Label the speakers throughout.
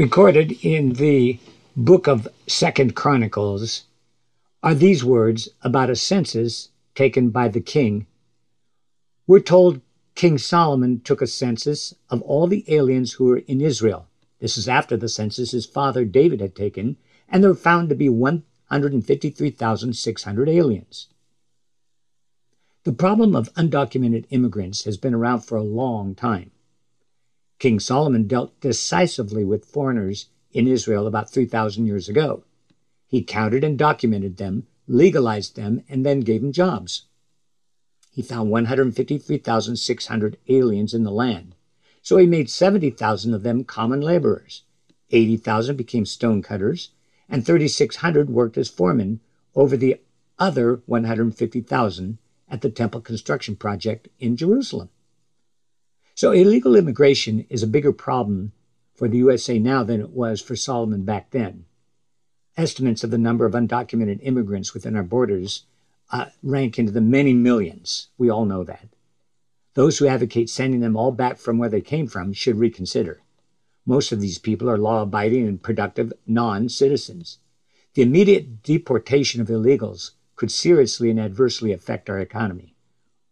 Speaker 1: Recorded in the book of Second Chronicles are these words about a census taken by the king. We're told King Solomon took a census of all the aliens who were in Israel. This is after the census his father David had taken, and there were found to be 153,600 aliens. The problem of undocumented immigrants has been around for a long time. King Solomon dealt decisively with foreigners in Israel about 3,000 years ago. He counted and documented them, legalized them, and then gave them jobs. He found 153,600 aliens in the land, so he made 70,000 of them common laborers. 80,000 became stonecutters, and 3,600 worked as foremen over the other 150,000 at the temple construction project in Jerusalem. So illegal immigration is a bigger problem for the USA now than it was for Solomon back then. Estimates of the number of undocumented immigrants within our borders uh, rank into the many millions. We all know that. Those who advocate sending them all back from where they came from should reconsider. Most of these people are law abiding and productive non citizens. The immediate deportation of illegals could seriously and adversely affect our economy.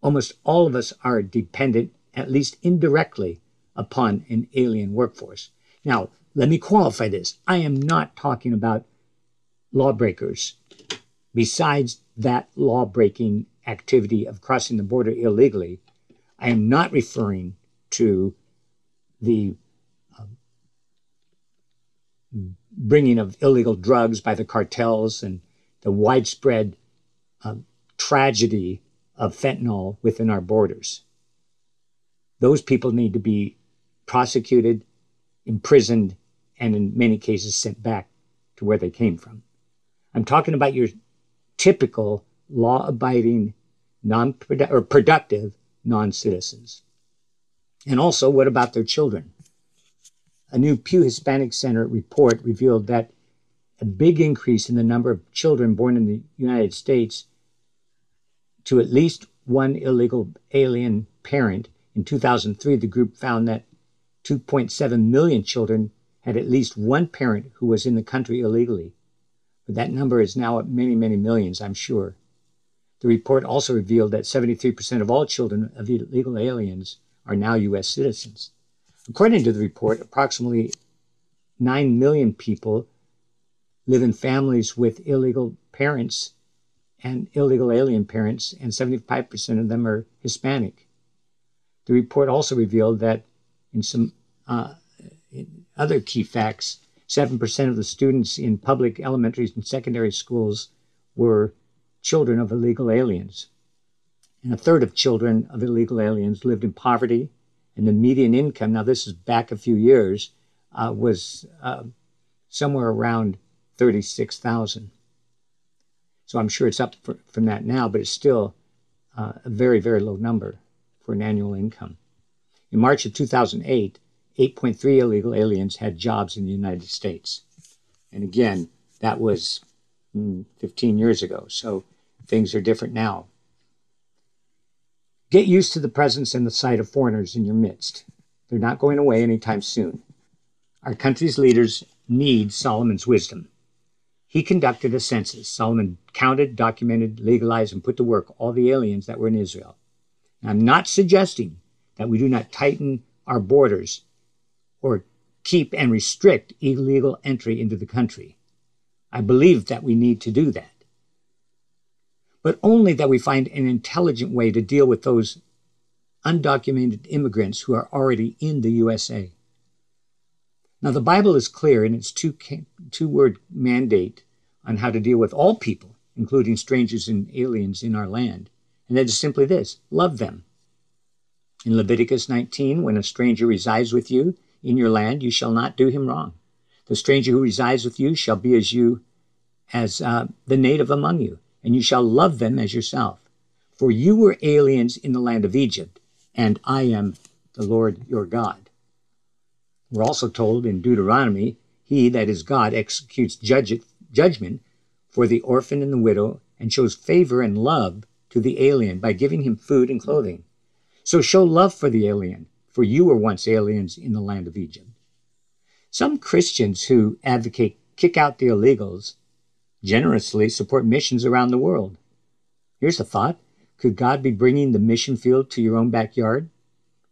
Speaker 1: Almost all of us are dependent at least indirectly, upon an alien workforce. Now, let me qualify this. I am not talking about lawbreakers. Besides that law breaking activity of crossing the border illegally, I am not referring to the uh, bringing of illegal drugs by the cartels and the widespread uh, tragedy of fentanyl within our borders those people need to be prosecuted, imprisoned, and in many cases sent back to where they came from. I'm talking about your typical law abiding, non or productive non citizens. And also, what about their children? A new Pew Hispanic Center report revealed that a big increase in the number of children born in the United States to at least one illegal alien parent in 2003, the group found that 2.7 million children had at least one parent who was in the country illegally. But that number is now at many, many millions, I'm sure. The report also revealed that 73% of all children of illegal aliens are now U.S. citizens. According to the report, approximately 9 million people live in families with illegal parents and illegal alien parents, and 75% of them are Hispanic. The report also revealed that in some uh, in other key facts, 7% of the students in public elementary and secondary schools were children of illegal aliens. And a third of children of illegal aliens lived in poverty, and the median income, now this is back a few years, uh, was uh, somewhere around 36,000. So I'm sure it's up for, from that now, but it's still uh, a very, very low number for an annual income. In March of 2008, 8.3 illegal aliens had jobs in the United States. And again, that was mm, 15 years ago, so things are different now. Get used to the presence and the sight of foreigners in your midst. They're not going away anytime soon. Our country's leaders need Solomon's wisdom. He conducted a census. Solomon counted, documented, legalized, and put to work all the aliens that were in Israel. I'm not suggesting that we do not tighten our borders or keep and restrict illegal entry into the country. I believe that we need to do that. But only that we find an intelligent way to deal with those undocumented immigrants who are already in the USA. Now, the Bible is clear in its two, two word mandate on how to deal with all people, including strangers and aliens in our land. And that is simply this love them. In Leviticus 19, when a stranger resides with you in your land, you shall not do him wrong. The stranger who resides with you shall be as you, as uh, the native among you, and you shall love them as yourself. For you were aliens in the land of Egypt, and I am the Lord your God. We're also told in Deuteronomy, He, that is God, executes judge, judgment for the orphan and the widow, and shows favor and love to the alien by giving him food and clothing. So show love for the alien, for you were once aliens in the land of Egypt. Some Christians who advocate kick out the illegals generously support missions around the world. Here's a thought could God be bringing the mission field to your own backyard?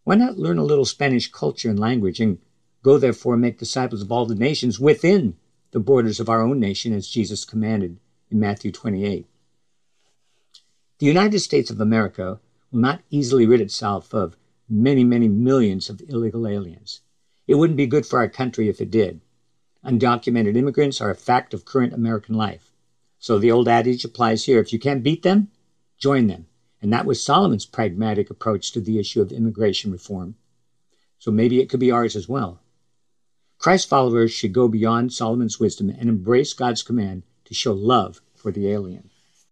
Speaker 1: Why not learn a little Spanish culture and language and go therefore make disciples of all the nations within the borders of our own nation as Jesus commanded in Matthew 28? The United States of America will not easily rid itself of many, many millions of illegal aliens. It wouldn't be good for our country if it did. Undocumented immigrants are a fact of current American life. So the old adage applies here if you can't beat them, join them. And that was Solomon's pragmatic approach to the issue of immigration reform. So maybe it could be ours as well. Christ followers should go beyond Solomon's wisdom and embrace God's command to show love for the alien.